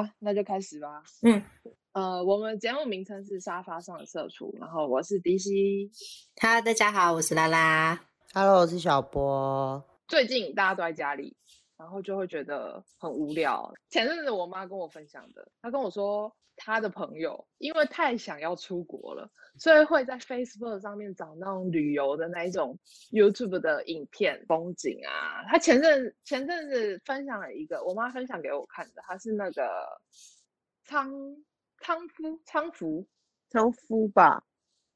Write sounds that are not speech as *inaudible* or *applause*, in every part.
啊，那就开始吧。嗯，呃，我们节目名称是沙发上的社畜，然后我是迪西。哈，大家好，我是拉拉。Hello，我是小波。最近大家都在家里，然后就会觉得很无聊。前阵子我妈跟我分享的，她跟我说。她的朋友因为太想要出国了，所以会在 Facebook 上面找那种旅游的那一种 YouTube 的影片风景啊。她前阵前阵子分享了一个，我妈分享给我看的，她是那个仓仓敷仓敷仓敷吧，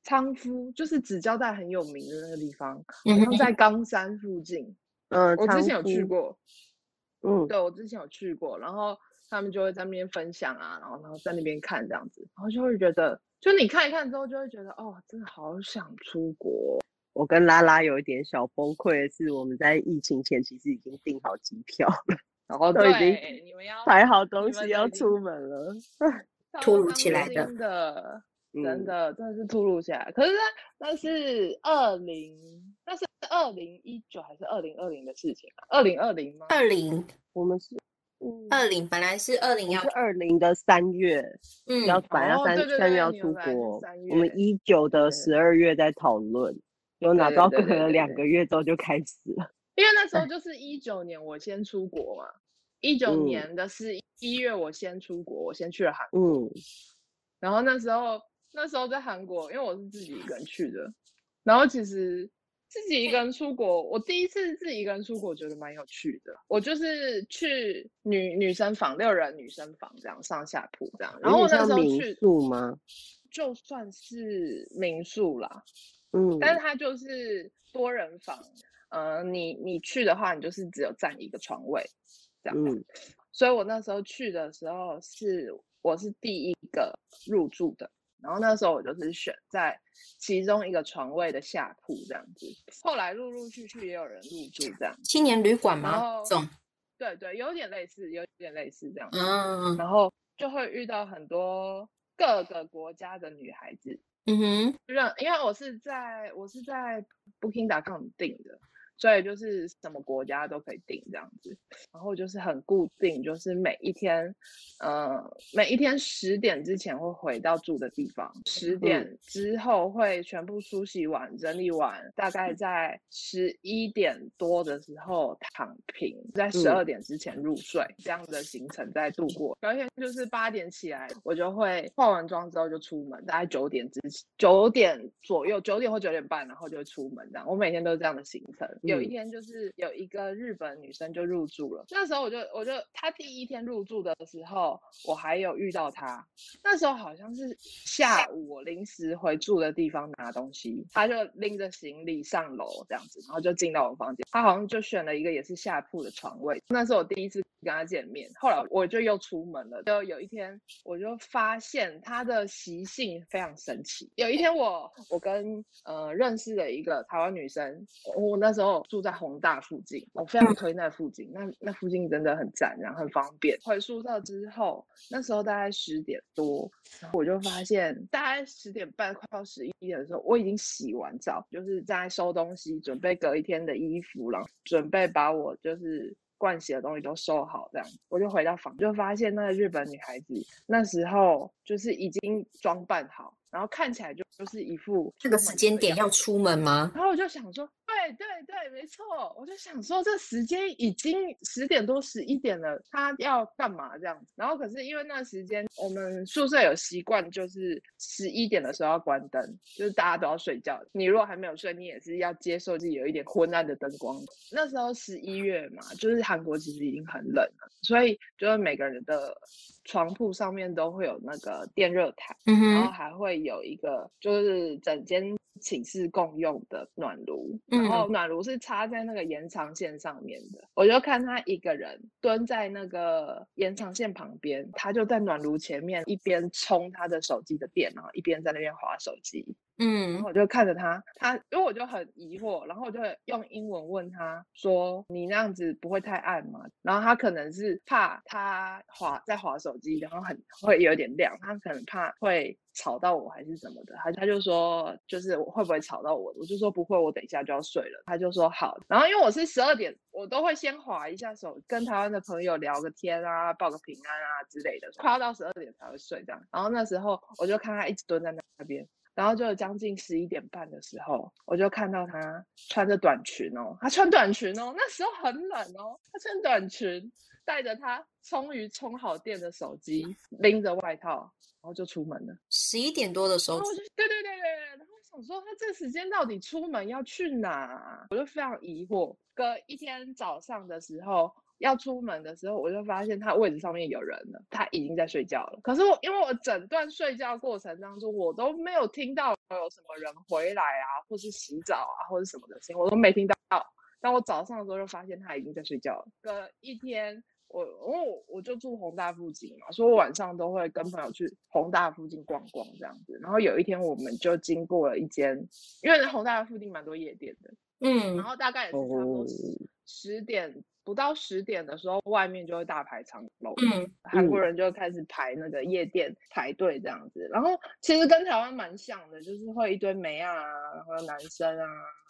仓敷就是纸胶带很有名的那个地方，然后在冈山附近。嗯，我之前有去过。嗯，对，我之前有去过，然后。他们就会在那边分享啊，然后然后在那边看这样子，然后就会觉得，就你看一看之后就会觉得，哦，真的好想出国。我跟拉拉有一点小崩溃的是，我们在疫情前其实已经订好机票了，然后都已经你们要排好东西要出门了，*laughs* 突如其来的，真的真的真的是突如其来。可是那那是二零，那是二零一九还是二零二零的事情啊？二零二零吗？二零，我们是。二零本来是二零要是二零的三月，嗯，要本来要三三月要出国，我们一九的十二月在讨论，有哪到隔了两个月之后就开始了，*laughs* 因为那时候就是一九年我先出国嘛，一九年的是一月我先出国，我先去了韩国，嗯，然后那时候那时候在韩国，因为我是自己一个人去的，然后其实。自己一个人出国，我第一次自己一个人出国，觉得蛮有趣的。我就是去女女生房，六人女生房这样上下铺这样。然后我那时候去民宿吗？就算是民宿啦，嗯，但是它就是多人房。呃，你你去的话，你就是只有占一个床位这样。嗯，所以我那时候去的时候是我是第一个入住的。然后那时候我就是选在其中一个床位的下铺这样子，后来陆陆续续也有人入住这样。青年旅馆吗？然后这种对对，有点类似，有点类似这样。嗯，然后就会遇到很多各个国家的女孩子。嗯哼，因为我是在我是在 Booking.com 订的。所以就是什么国家都可以订这样子，然后就是很固定，就是每一天，呃，每一天十点之前会回到住的地方，十点之后会全部梳洗完、整理完，大概在十一点多的时候躺平，在十二点之前入睡，这样的行程在度过。有一天就是八点起来，我就会化完妆之后就出门，大概九点之前，九点左右，九点或九点半，然后就出门这样。我每天都是这样的行程。有一天就是有一个日本女生就入住了，那时候我就我就她第一天入住的时候，我还有遇到她。那时候好像是下午，我临时回住的地方拿东西，她就拎着行李上楼这样子，然后就进到我房间。她好像就选了一个也是下铺的床位。那是我第一次跟她见面，后来我就又出门了。就有一天我就发现她的习性非常神奇。有一天我我跟呃认识的一个台湾女生，我那时候。住在宏大附近，我非常推那附近，那那附近真的很赞，然后很方便。回宿舍之后，那时候大概十点多，我就发现大概十点半快到十一点的时候，我已经洗完澡，就是在收东西，准备隔一天的衣服，了准备把我就是盥洗的东西都收好，这样我就回到房，就发现那个日本女孩子那时候就是已经装扮好，然后看起来就就是一副这个时间点要出门吗？然后我就想说。对对对，没错，我就想说，这时间已经十点多十一点了，他要干嘛这样子？然后可是因为那时间我们宿舍有习惯，就是十一点的时候要关灯，就是大家都要睡觉。你如果还没有睡，你也是要接受自己有一点昏暗的灯光。那时候十一月嘛，就是韩国其实已经很冷了，所以就是每个人的床铺上面都会有那个电热毯，嗯哼，然后还会有一个就是整间。寝室共用的暖炉，然后暖炉是插在那个延长线上面的。嗯、我就看他一个人蹲在那个延长线旁边，他就在暖炉前面一边充他的手机的电，然后一边在那边划手机。嗯，然后我就看着他，他因为我就很疑惑，然后我就用英文问他说：“你那样子不会太暗吗？”然后他可能是怕他滑在滑手机，然后很会有点亮，他可能怕会吵到我还是怎么的？他他就说就是我会不会吵到我？我就说不会，我等一下就要睡了。他就说好。然后因为我是十二点，我都会先滑一下手，跟台湾的朋友聊个天啊，报个平安啊之类的，快要到十二点才会睡这样。然后那时候我就看他一直蹲在那边。然后就将近十一点半的时候，我就看到他穿着短裙哦，他穿短裙哦，那时候很冷哦，他穿短裙，带着他终于充好电的手机，拎着外套，然后就出门了。十一点多的时候，对对对对对，然后我想说他这时间到底出门要去哪？我就非常疑惑。隔一天早上的时候。要出门的时候，我就发现他位置上面有人了，他已经在睡觉了。可是我因为我整段睡觉过程当中，我都没有听到有什么人回来啊，或是洗澡啊，或者什么的声音，我都没听到。当我早上的时候就发现他已经在睡觉了。隔一天，我我我就住宏大附近嘛，所以我晚上都会跟朋友去宏大附近逛逛这样子。然后有一天，我们就经过了一间，因为宏大附近蛮多夜店的，嗯，然后大概也是差不多十点。不到十点的时候，外面就会大排长龙，嗯，韩国人就开始排那个夜店排队这样子。然后其实跟台湾蛮像的，就是会一堆美啊，然后男生啊，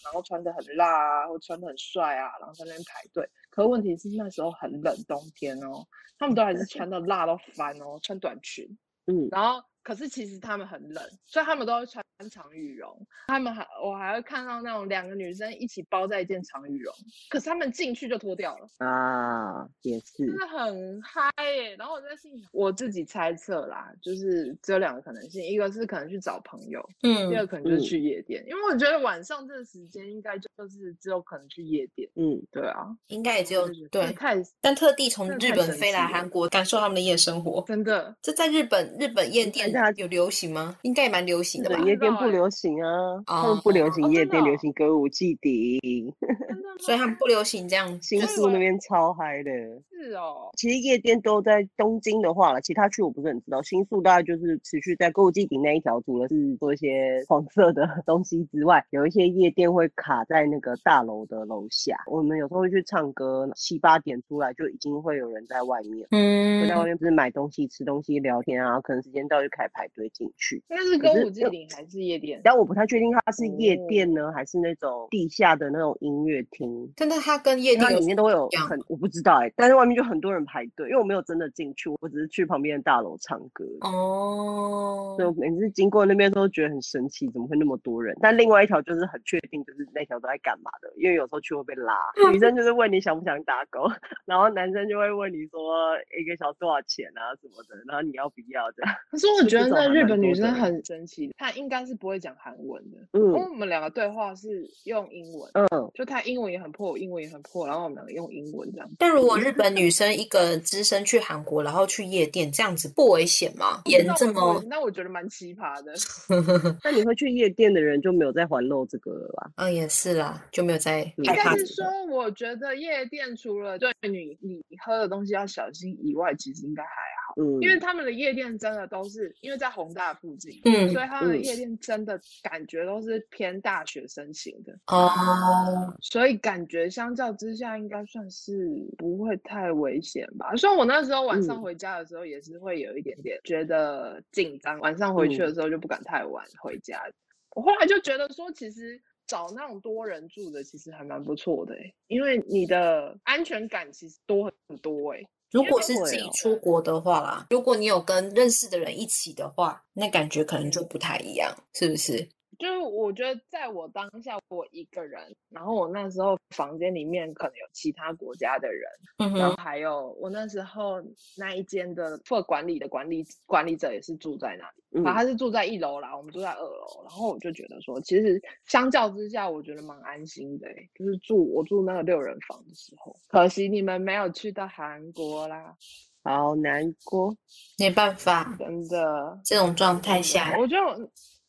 然后穿的很辣啊，或穿的很帅啊，然后在那边排队。可问题是那时候很冷，冬天哦，他们都还是穿得辣到翻哦，穿短裙，嗯，然后。可是其实他们很冷，所以他们都会穿长羽绒。他们还我还会看到那种两个女生一起包在一件长羽绒，可是他们进去就脱掉了啊，也是，真的很嗨耶。然后我在心里，我自己猜测啦，就是只有两个可能性，一个是可能去找朋友，嗯，第二个可能就是去夜店，嗯、因为我觉得晚上这个时间应该就是只有可能去夜店，嗯，对啊，应该也只有对，太但特地从日本飞来韩国感受他们的夜生活，真的，这在日本日本夜店。有流行吗？应该也蛮流行的吧。夜店不流行啊，他们不流行夜店，流行歌舞伎町，*laughs* 所以他们不流行这样。新宿那边超嗨的。是哦，其实夜店都在东京的话了，其他区我不是很知道。新宿大概就是持续在歌舞伎町那一条，除了是做一些 *laughs* 黄色的 *laughs* 东西之外，有一些夜店会卡在那个大楼的楼下。我们有时候会去唱歌，七八点出来就已经会有人在外面。嗯，就在外面不是买东西、吃东西、聊天啊，可能时间到就开排队进去。那是歌舞伎町还是夜店？但我不太确定它是夜店呢，还是那种地下的那种音乐厅。真的，它跟夜店里面都会有很，我不知道哎、欸，但是外面就很多人排队，因为我没有真的进去，我只是去旁边的大楼唱歌。哦，所以我每次经过那边都觉得很神奇，怎么会那么多人？但另外一条就是很确定，就是那条都在干嘛的，因为有时候去会被拉。*laughs* 女生就是问你想不想打工，然后男生就会问你说一个小时多少钱啊什么的，然后你要不要这样。可是我觉得那日本女生很神奇，她应该是不会讲韩文的。嗯，因为我们两个对话是用英文。嗯，就她英文也很破，我英文也很破，然后我们两个用英文这样。但如果日本女生一个人只身去韩国，然后去夜店，这样子不危险吗？严这么？那我觉得蛮奇葩的。*laughs* 那你会去夜店的人就没有在环漏这个了吧？嗯，也是啦，就没有在害怕。应该是说，我觉得夜店除了对你你喝的东西要小心以外，其实应该还好。嗯，因为他们的夜店真的都是因为在宏大附近，嗯，所以他的夜店真的感觉都是偏大学生型的。哦，所以感觉相较之下，应该算是不会太危险吧。所以我那时候晚上回家的时候，也是会有一点点觉得紧张。晚上回去的时候就不敢太晚回家。我后来就觉得说，其实找那种多人住的，其实还蛮不错的，因为你的安全感其实多很多哎。如果是自己出国的话啦，如果你有跟认识的人一起的话，那感觉可能就不太一样，是不是？就是我觉得，在我当下，我一个人，然后我那时候房间里面可能有其他国家的人，嗯、然后还有我那时候那一间的做管理的管理管理者也是住在那里，嗯、然后他是住在一楼啦，我们住在二楼，然后我就觉得说，其实相较之下，我觉得蛮安心的，就是住我住那个六人房的时候，可惜你们没有去到韩国啦，好难过，没办法，真的这种状态下，我就。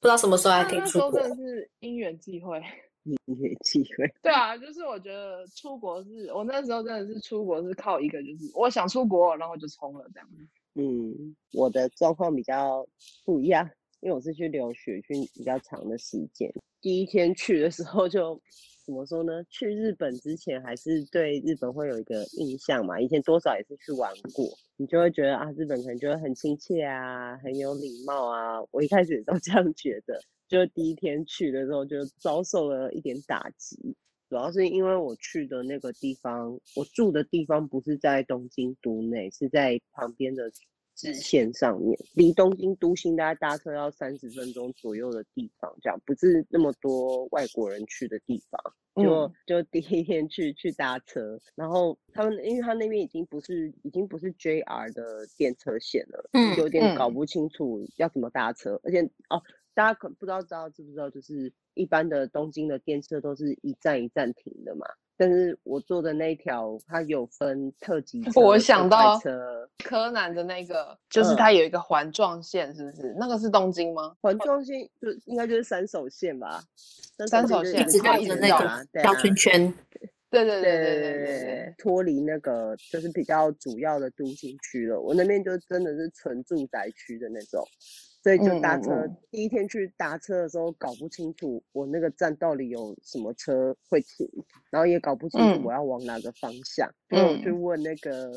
不知道什么时候还可以出国。那时候真的是因缘际会，*laughs* 因缘际会。对啊，就是我觉得出国是我那时候真的是出国是靠一个，就是我想出国，然后就冲了这样。嗯，我的状况比较不一样。因为我是去留学，去比较长的时间。第一天去的时候就怎么说呢？去日本之前还是对日本会有一个印象嘛，以前多少也是去玩过，你就会觉得啊，日本可能就会很亲切啊，很有礼貌啊。我一开始也都这样觉得，就第一天去的时候就遭受了一点打击。主要是因为我去的那个地方，我住的地方不是在东京都内，是在旁边的支线上面，离东京都心大概搭车要三十分钟左右的地方，这样不是那么多外国人去的地方。就就第一天去去搭车，然后他们因为他那边已经不是已经不是 JR 的电车线了，嗯，有点搞不清楚要怎么搭车，而且哦。大家可不知道知道知不知道，就是一般的东京的电车都是一站一站停的嘛。但是我坐的那条，它有分特急 *laughs* 车。我想到柯南的那个，就是它有一个环状线，是不是？嗯、那个是东京吗？环状线就应该就是三手线吧。三手线一直绕着那个绕圈圈。对对对对对对对，脱离那个就是比较主要的都心区了。我那边就真的是纯住宅区的那种。所以就搭车，嗯嗯、第一天去搭车的时候搞不清楚我那个站到底有什么车会停，然后也搞不清楚我要往哪个方向。所以、嗯、我去问那个，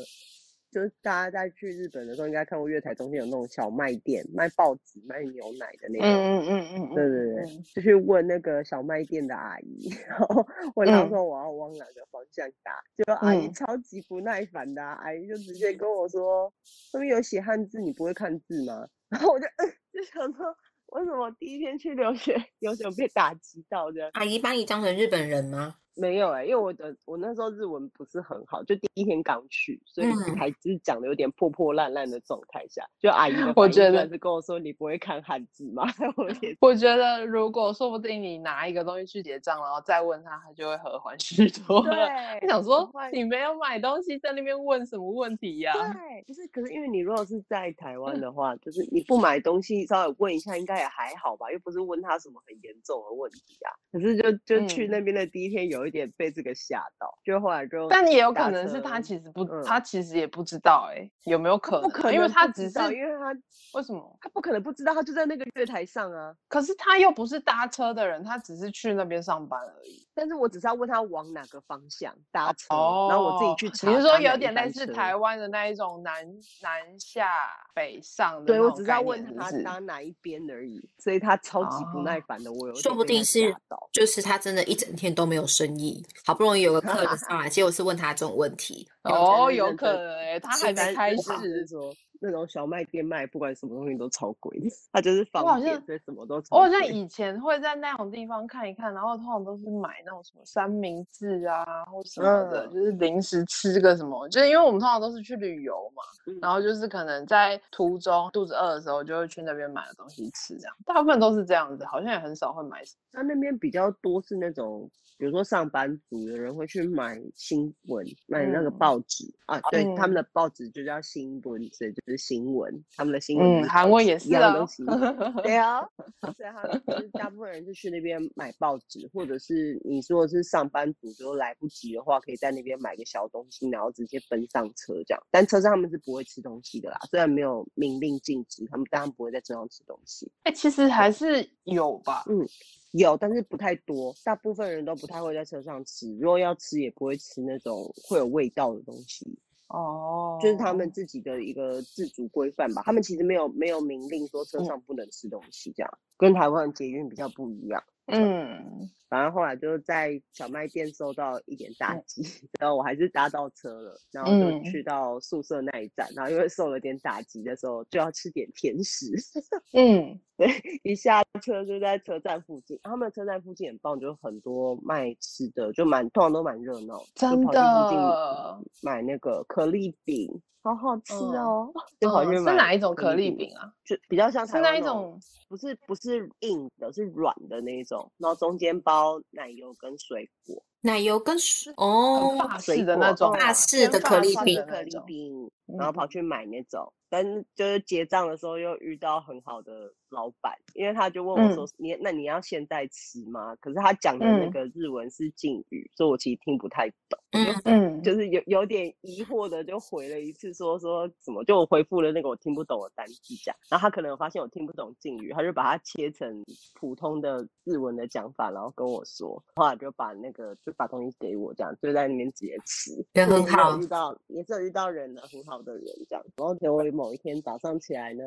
就是大家在去日本的时候应该看过月台中间有那种小卖店，卖报纸、卖牛奶的那种。嗯嗯嗯对对对，就去问那个小卖店的阿姨，然后问她说我要往哪个方向搭，结果、嗯、阿姨超级不耐烦的、啊，阿姨就直接跟我说：“上面有写汉字，你不会看字吗？” *laughs* 然后我就。就想说，为什么第一天去留学有种被打击到的？阿姨把你当成日本人吗？没有哎、欸，因为我的我那时候日文不是很好，就第一天刚去，所以还是讲的有点破破烂烂的状态下，嗯、就阿姨的，我觉得是跟我说，你不会看汉字吗？*laughs* 我也我觉得如果说不定你拿一个东西去结账，然后再问他，他就会和缓许多。对，你想说你没有买东西，在那边问什么问题呀、啊？对，就是可是因为你如果是在台湾的话，嗯、就是你不买东西，稍微问一下，应该也还好吧？又不是问他什么很严重的问题啊。可是就就去那边的第一天有。有点被这个吓到，就后来就，但也有可能是他其实不，嗯、他其实也不知道、欸，哎，有没有可能？不可能，因为他只是，因为他为什么？他不可能不知道，他就在那个月台上啊。可是他又不是搭车的人，他只是去那边上班而已。但是我只是要问他往哪个方向搭车，哦、然后我自己去查。你是说有点类似台湾的那一种南南下北上的？对，我只是要问他搭哪一边而已，所以他超级不耐烦的。我 *laughs* 有说不定是，就是他真的一整天都没有生意，好不容易有个客人上来，*laughs* 结果是问他这种问题。哦，有可能哎、欸，他还没开始说。那种小卖店卖不管什么东西都超贵的，它就是方便，所以什么都超。我好像以前会在那种地方看一看，然后通常都是买那种什么三明治啊或什么的，嗯、就是零食吃个什么。就是因为我们通常都是去旅游嘛，嗯、然后就是可能在途中肚子饿的时候，就会去那边买个东西吃，这样大部分都是这样子，好像也很少会买。那那边比较多是那种。比如说上班族的人会去买新闻，买那个报纸、嗯、啊，对，嗯、他们的报纸就叫新闻，所以就是新闻。他们的新闻，嗯，韩文也是一样东西。*laughs* 对啊，*laughs* 所以他们就是大部分人是去那边买报纸，或者是你说的是上班族，就来不及的话，可以在那边买个小东西，然后直接奔上车这样。但车上他们是不会吃东西的啦，虽然没有明令禁止，他们当然不会在车上吃东西。哎、欸，其实还是有吧，嗯。有，但是不太多，大部分人都不太会在车上吃。如果要吃，也不会吃那种会有味道的东西。哦，oh. 就是他们自己的一个自主规范吧。他们其实没有没有明令说车上不能吃东西，这样、嗯、跟台湾的捷运比较不一样。嗯。反正后来就在小卖店受到一点打击，嗯、*laughs* 然后我还是搭到车了，然后就去到宿舍那一站，嗯、然后因为受了点打击的时候，就要吃点甜食。*laughs* 嗯，对，一下车就在车站附近，他们的车站附近很棒，就很多卖吃的，就蛮通常都蛮热闹，真的。买那个可丽饼。好好吃哦！是哪一种可丽饼啊？就比较像是那一种，不是不是硬的，是软的那一种，然后中间包奶油跟水果，奶油跟水哦，法式的那种，法式的可丽饼，可丽饼，然后跑去买那种，但是就是结账的时候又遇到很好的老板，因为他就问我说：“嗯、你那你要现在吃吗？”可是他讲的那个日文是敬语，嗯、所以我其实听不太懂。嗯嗯，就是有有点疑惑的，就回了一次说说怎么，就我回复了那个我听不懂的单词讲，然后他可能有发现我听不懂敬语，他就把它切成普通的日文的讲法，然后跟我说，后来就把那个就把东西给我，这样就在那边直接吃，也很好。遇到也是有遇到人的很好的人这样，然后等我某一天早上起来呢，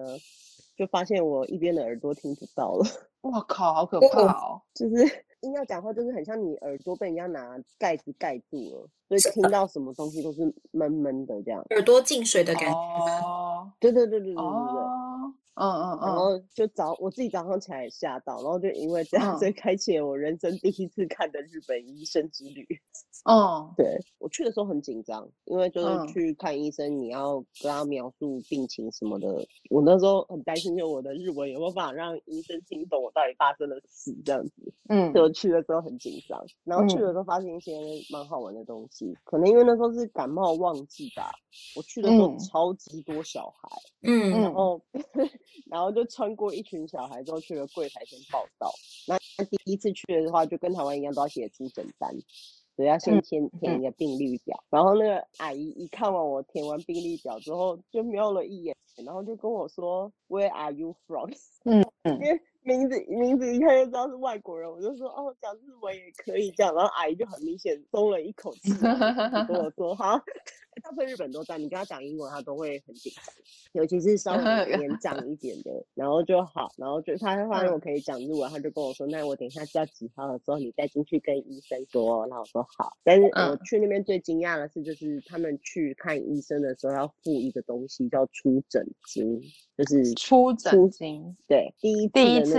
就发现我一边的耳朵听不到了。*laughs* 我靠，好可怕哦！就是。硬要讲话，就是很像你耳朵被人家拿盖子盖住了，所以听到什么东西都是闷闷的这样，耳朵进水的感觉。哦，对对对对对对对。哦，嗯嗯嗯。然后就早我自己早上起来也吓到，然后就因为这样，所以开启了我人生第一次看的日本医生之旅。*laughs* 哦，对，我去的时候很紧张，因为就是去看医生，你要跟他描述病情什么的。我那时候很担心，就我的日文有没有办法让医生听懂我到底发生了事这样子。嗯，就去的时候很紧张，然后去的时候发现一些蛮好玩的东西。嗯、可能因为那时候是感冒旺季吧，我去的时候超级多小孩。嗯，然后然后就穿过一群小孩之后去了柜台先报到。那第一次去的话，就跟台湾一样都要写出诊单。所以要先填填一个病历表，嗯、然后那个阿姨一看完我填完病历表之后，就瞄了一眼，然后就跟我说：“Where are you from？” 嗯嗯，*laughs* 因为名字名字一看就知道是外国人，我就说：“哦，讲日文也可以这样。”然后阿姨就很明显松了一口气，跟我说：“好。*laughs* ”大部分日本都在，你跟他讲英文，他都会很紧张，尤其是稍微年 *laughs* 长一点的，然后就好，然后就他发现我可以讲日文，他就跟我说：“那我等一下叫几号的时候，你再进去跟医生说。”然后我说好。但是我去那边最惊讶的是，就是他们去看医生的时候要付一个东西叫出诊金，就是出诊金，对，第一第一次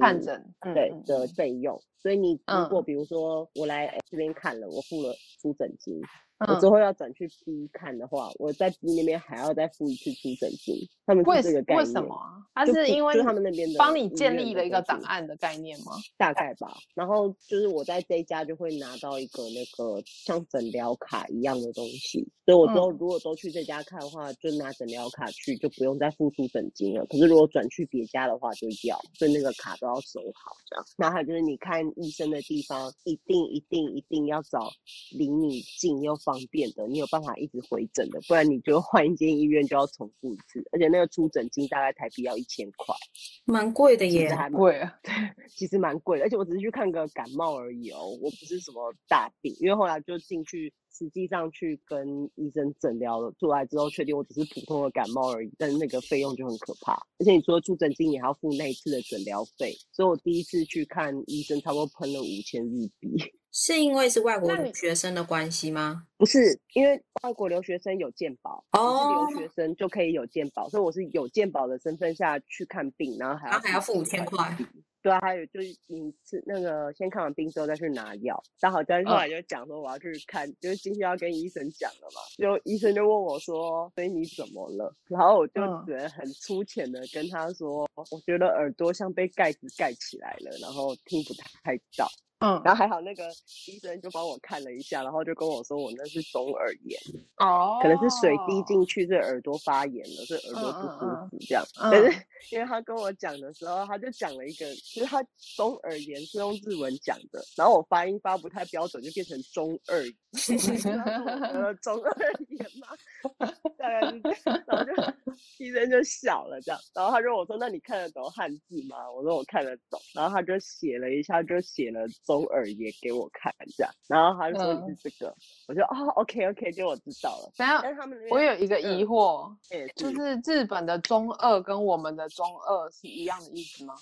看诊对的费用。所以你如果比如说我来这边看了，我付了出诊金。我之后要转去 B 看的话，我在 B 那边还要再付一次出诊金。他们是这个概念。为什么啊？他是因为就他们那边的帮你建立了一个档案的概念吗？大概吧。然后就是我在这一家就会拿到一个那个像诊疗卡一样的东西，所以我之后如果都去这家看的话，就拿诊疗卡去，就不用再付出诊金了。可是如果转去别家的话，就要，所以那个卡都要收好这样。那还有就是你看医生的地方，一定一定一定要找离你近又方便的，你有办法一直回诊的，不然你就换一间医院就要重复一次，而且那个出诊金大概台币要一千块，蛮贵的耶，还贵啊。对，其实蛮贵的，而且我只是去看个感冒而已哦，我不是什么大病，因为后来就进去，实际上去跟医生诊疗了，出来之后确定我只是普通的感冒而已，但是那个费用就很可怕，而且你除了住诊金，你还要付那一次的诊疗费，所以我第一次去看医生，差不多喷了五千日币。*laughs* 是因为是外国留学生的关系吗？不是，因为外国留学生有健保，哦，是留学生就可以有健保，所以我是有健保的身份下去看病，然后还要还要付五千块。对啊，还有就是你吃那个先看完病之后再去拿药。但好像后来就讲说我要去看，哦、就是今天要跟医生讲了嘛，就医生就问我说：“所以你怎么了？”然后我就只能很粗浅的跟他说：“哦、我觉得耳朵像被盖子盖起来了，然后听不太到。”嗯，然后还好，那个医生就帮我看了一下，然后就跟我说我那是中耳炎，哦，可能是水滴进去，这耳朵发炎了，这耳朵不舒服这样。嗯嗯、但是 *laughs* 因为他跟我讲的时候，他就讲了一个，其实他中耳炎是用日文讲的，然后我发音发不太标准，就变成中耳炎，*laughs* *laughs* 呃，中耳炎嘛，大概是这样，然后就医生就笑了这样，然后他就我说那你看得懂汉字吗？我说我看得懂，然后他就写了一下，就写了。中耳也给我看一下，然后他就说你是这个，嗯、我就哦，OK OK，就我知道了。等下，我有一个疑惑，嗯、就是日本的中二跟我们的中二是一样的意思吗？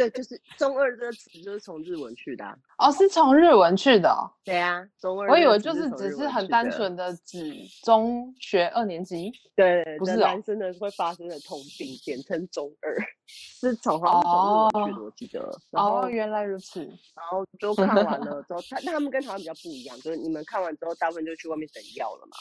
对，就是中二这个词就是从日文去的、啊。哦，是从日文去的、哦。对啊，中二。我以为就是只是很单纯的指中学二年级。对，不是男生的会发生的通病，简称中二，*laughs* 是从好像从日文去的，我记得。哦，原来如此。然后就看完了之后，他他们跟台湾比较不一样，就是你们看完之后，大部分就去外面等药了嘛。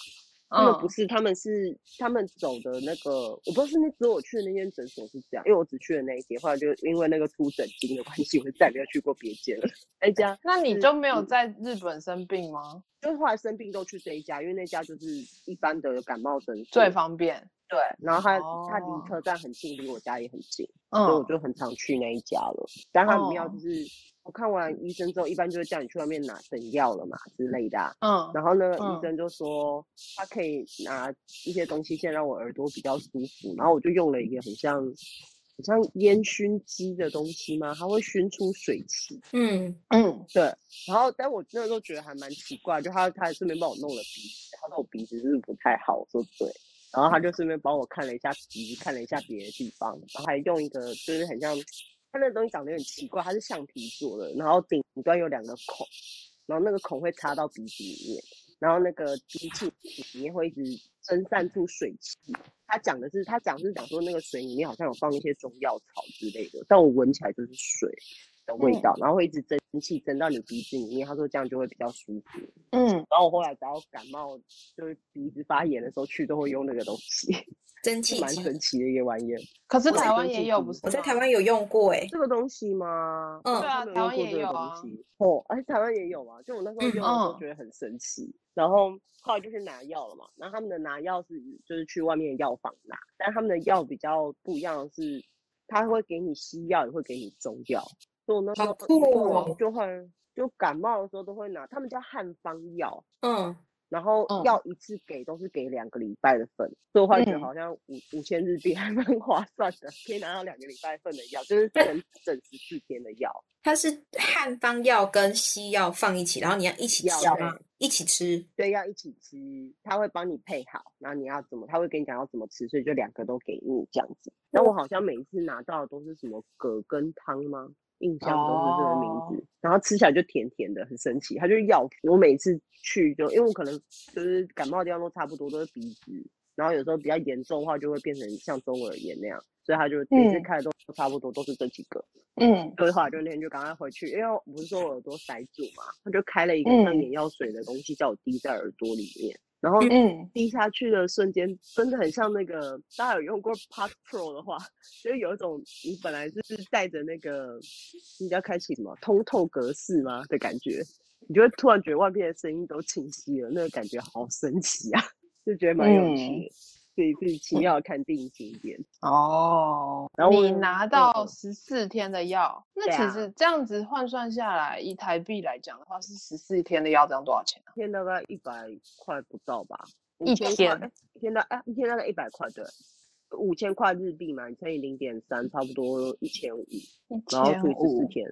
他们不是，他们是他们走的那个，我不知道是那时候我去的那间诊所是这样，因为我只去了那一间，后来就因为那个出诊金的关系，我就再也没有去过别间了。那家，*laughs* 那你就没有在日本生病吗？就是后来生病都去这一家，因为那家就是一般的感冒诊所最方便。对，然后他他离车站很近，离我家也很近，所以我就很常去那一家了。但他很妙就是。我看完医生之后，一般就会叫你去外面拿等药了嘛之类的、啊。嗯，然后那个医生就说他可以拿一些东西，先让我耳朵比较舒服。然后我就用了一个很像很像烟熏机的东西嘛，它会熏出水汽。嗯嗯，对。然后，但我那时候觉得还蛮奇怪，就他他还顺便帮我弄了鼻子，他说我鼻子是不是不太好？我说对。然后他就顺便帮我看了一下鼻子，看了一下别的地方，然后还用一个就是很像。它那个东西长得有点奇怪，它是橡皮做的，然后顶端有两个孔，然后那个孔会插到鼻子里面，然后那个机器里面会一直蒸散出水汽。他讲的是，他讲是讲说那个水里面好像有放一些中药草之类的，但我闻起来就是水的味道，然后会一直蒸汽蒸到你鼻子里面。他说这样就会比较舒服。嗯，然后我后来只要感冒就是鼻子发炎的时候去，都会用那个东西。蒸汽蛮神奇的一个玩意儿，可是台湾也有，不是？我在台湾有用过哎，这个东西吗？嗯，对啊，台湾也有啊。哦，哎，台湾也有啊。就我那时候用的时候觉得很神奇，嗯、然后后来就去拿药了嘛。然后他们的拿药是就是去外面的药房拿，但他们的药比较不一样的是，他会给你西药，也会给你中药。所以我那时候就会就感冒的时候都会拿，他们叫汉方药。嗯。然后要一次给都是给两个礼拜的份，所以我会觉得好像五五千日币还蛮 *laughs* 划算的，可以拿到两个礼拜份的药，就是整整十四天的药。它是汉方药跟西药放一起，然后你要一起吃吗？一起吃？对，要一起吃。他会帮你配好，然后你要怎么，他会跟你讲要怎么吃，所以就两个都给你这样子。那我好像每一次拿到的都是什么葛根汤吗？印象都是这个名字，oh. 然后吃起来就甜甜的，很神奇。它就是药，我每次去就，因为我可能就是感冒的地方都差不多，都是鼻子，然后有时候比较严重的话，就会变成像中耳炎那样，所以他就每次开的都差不多，都是这几个。嗯，所以后来就那天就赶快回去，因为我不是说我耳朵塞住嘛，他就开了一个像眼药水的东西，叫我滴在耳朵里面。然后滴下去的瞬间，真的很像那个大家有用过 Pod Pro 的话，*laughs* 就是有一种你本来就是带着那个你要开启什么通透格式吗的感觉，你就会突然觉得外面的声音都清晰了，那个感觉好神奇啊，*laughs* 就觉得蛮有趣的。嗯自己自己奇妙看定景点哦，然后你拿到十四天的药，那其实这样子换算下来，以台币来讲的话，是十四天的药，这样多少钱啊？一天大概一百块不到吧？一天一天大哎，一天大概一百块，对，五千块日币嘛，你乘以零点三，差不多一千五，然后除以十四天。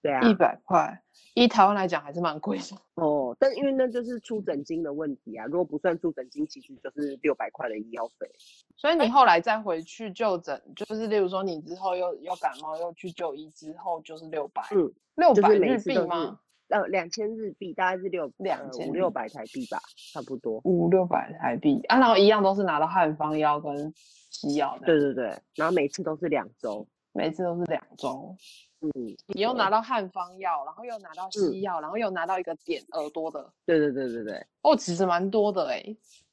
对啊，一百块，以台湾来讲还是蛮贵的 *laughs* 哦。但因为那就是出诊金的问题啊，如果不算出诊金，其实就是六百块的医药费。所以你后来再回去就诊，就是例如说你之后又又感冒又去就医之后，就是六百，嗯，六百日币吗？呃，两千日币，大概是六两千五六百台币吧，差不多五六百台币。啊，然后一样都是拿到汉方药跟西药的。对对对，然后每次都是两周，每次都是两周。嗯，你又拿到汉方药，然后又拿到西药，嗯、然后又拿到一个点耳朵的。对对对对对。哦，其实蛮多的哎，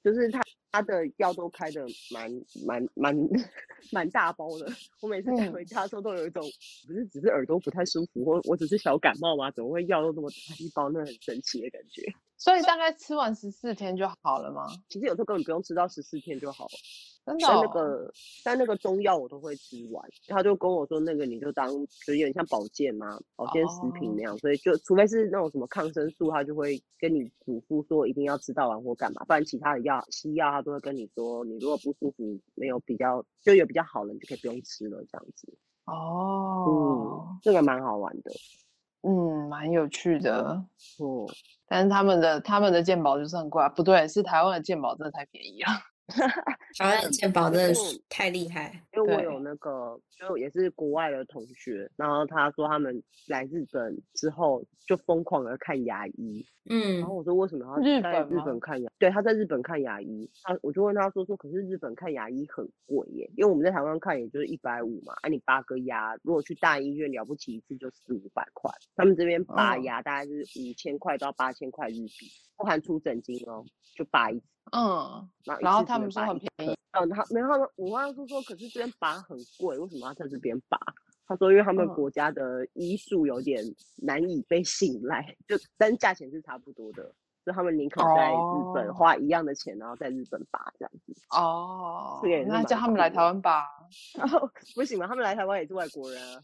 就是他他的药都开的蛮蛮蛮蛮大包的。我每次带回家的时候都有一种，不是只是耳朵不太舒服，或我只是小感冒吗？怎么会药都那么大一包？那很神奇的感觉。所以大概吃完十四天就好了吗？其实有时候根本不用吃到十四天就好了。真的、哦？但那个，但那个中药我都会吃完。他就跟我说，那个你就当就有点像保健嘛，保健食品那样。哦、所以就除非是那种什么抗生素，他就会跟你嘱咐说一定要吃到完或干嘛。不然其他的药，西药他都会跟你说，你如果不舒服，没有比较就有比较好了，你就可以不用吃了这样子。哦，嗯，这个蛮好玩的，嗯，蛮有趣的。哦、嗯，但是他们的他们的鉴宝就是很贵、啊，不对，是台湾的鉴宝真的太便宜了。*laughs* 台湾的健保真的是太厉害，因为我有那个，就也是国外的同学，然后他说他们来日本之后就疯狂的看牙医，嗯，然后我说为什么要在日本看牙？对，他在日本看牙医，他我就问他说说，可是日本看牙医很贵耶，因为我们在台湾看也就是一百五嘛，啊你拔个牙，如果去大医院了不起一次就四五百块，他们这边拔牙大概是五千块到八千块日币，不含出诊金哦，就拔一次。嗯，然后他们说很便宜。嗯，他没有他们，我妈就说，可是这边拔很贵，为什么要在这边拔？他说因为他们国家的医术有点难以被信赖，*laughs* 嗯、就但价钱是差不多的。就他们宁可在日本花一样的钱，然后在日本拔这样子。哦，那叫他们来台湾拔。*laughs* 然后不行吗？他们来台湾也是外国人啊，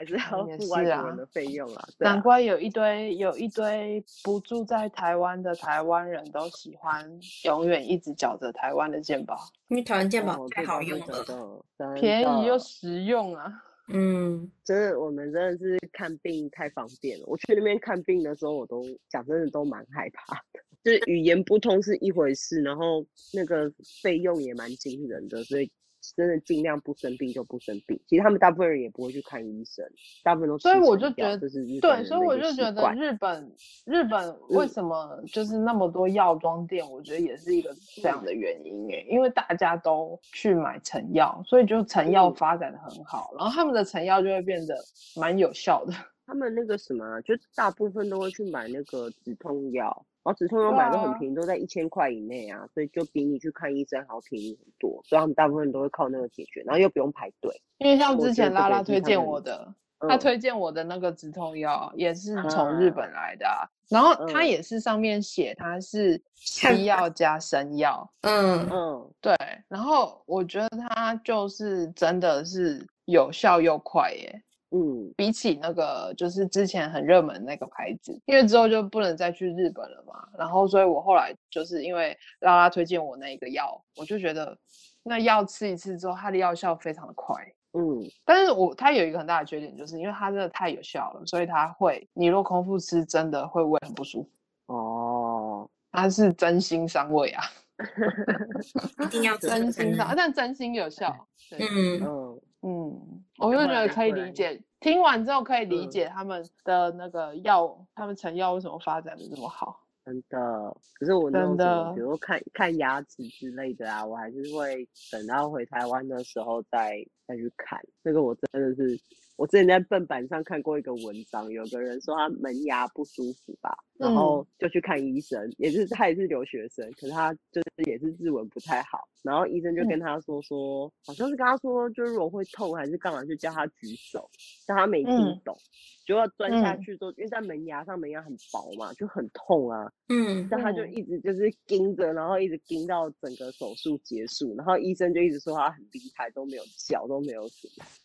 还是要付外国人的费用啊。难怪有一堆有一堆不住在台湾的台湾人都喜欢永远一直缴着台湾的健保，因为台湾健保太好用了，便宜又实用啊。嗯，真的，我们真的是看病太方便了。我去那边看病的时候，我都讲真的都蛮害怕的，*laughs* 就是语言不通是一回事，然后那个费用也蛮惊人的，所以。真的尽量不生病就不生病。其实他们大部分人也不会去看医生，大部分都是。所以我就觉得，对，所以我就觉得日本日本为什么就是那么多药妆店？我觉得也是一个这样的原因诶，因为大家都去买成药，所以就成药发展的很好，然后他们的成药就会变得蛮有效的。*laughs* 他们那个什么，就大部分都会去买那个止痛药。然后止痛药买都很便宜，都在一千块以内啊，所以就比你去看医生还要便宜很多。所以他们大部分人都会靠那个解决，然后又不用排队。因为像之前拉拉推荐我的，他推荐我的那个止痛药也是从日本来的，啊，然后他也是上面写他是西药加生药。嗯嗯，对。然后我觉得他就是真的是有效又快耶。嗯，比起那个就是之前很热门那个牌子，因为之后就不能再去日本了嘛，然后所以我后来就是因为拉拉推荐我那个药，我就觉得那药吃一次之后，它的药效非常的快。嗯，但是我它有一个很大的缺点，就是因为它真的太有效了，所以它会你若空腹吃，真的会胃很不舒服。哦，它是真心伤胃啊，*laughs* 一定要 *laughs* 真心伤，但真心有效。嗯嗯。嗯，我就觉得可以理解。听完之后可以理解他们的那个药，嗯、他们成药为什么发展的这么好。真的，可是我那种的比如说看看牙齿之类的啊，我还是会等到回台湾的时候再再去看。这个我真的是。我之前在笨板上看过一个文章，有个人说他门牙不舒服吧，然后就去看医生，嗯、也是他也是留学生，可是他就是也是日文不太好，然后医生就跟他说说，嗯、好像是跟他说，就是如果会痛还是干嘛，就叫他举手，但他没听懂。嗯就要钻下去之后，嗯、因为在门牙上，门牙很薄嘛，就很痛啊。嗯，但他就一直就是盯着，然后一直盯到整个手术结束，然后医生就一直说他很厉害，都没有叫，都没有。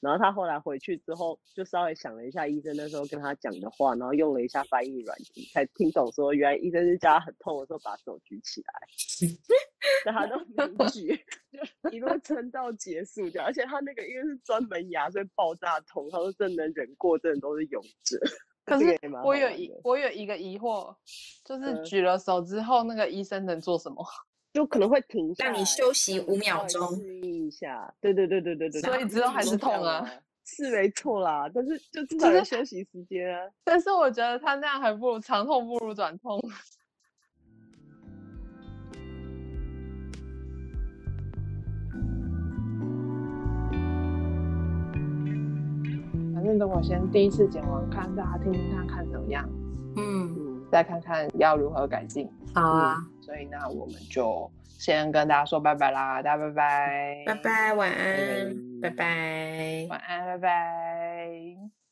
然后他后来回去之后，就稍微想了一下医生那时候跟他讲的话，然后用了一下翻译软体，才听懂说原来医生是叫他很痛的时候把手举起来，*laughs* 但他都没举，就一路撑到结束这样。而且他那个因为是专门牙，所以爆炸痛，他说真能忍过，真的都是勇者。*laughs* 可是我有一我有一个疑惑，就是举了手之后，那个医生能做什么？*laughs* 就可能会停下，让你休息五秒钟，适应一下。对对对对对对。所以之后还是痛啊，是没错啦。但是就至少有休息时间啊。但是我觉得他那样还不如长痛不如短痛。等我先第一次剪完，看大家听听看看怎么样，嗯，再看看要如何改进。好啊，所以那我们就先跟大家说拜拜啦，大家拜拜，拜拜，晚安，拜拜，晚安，拜拜。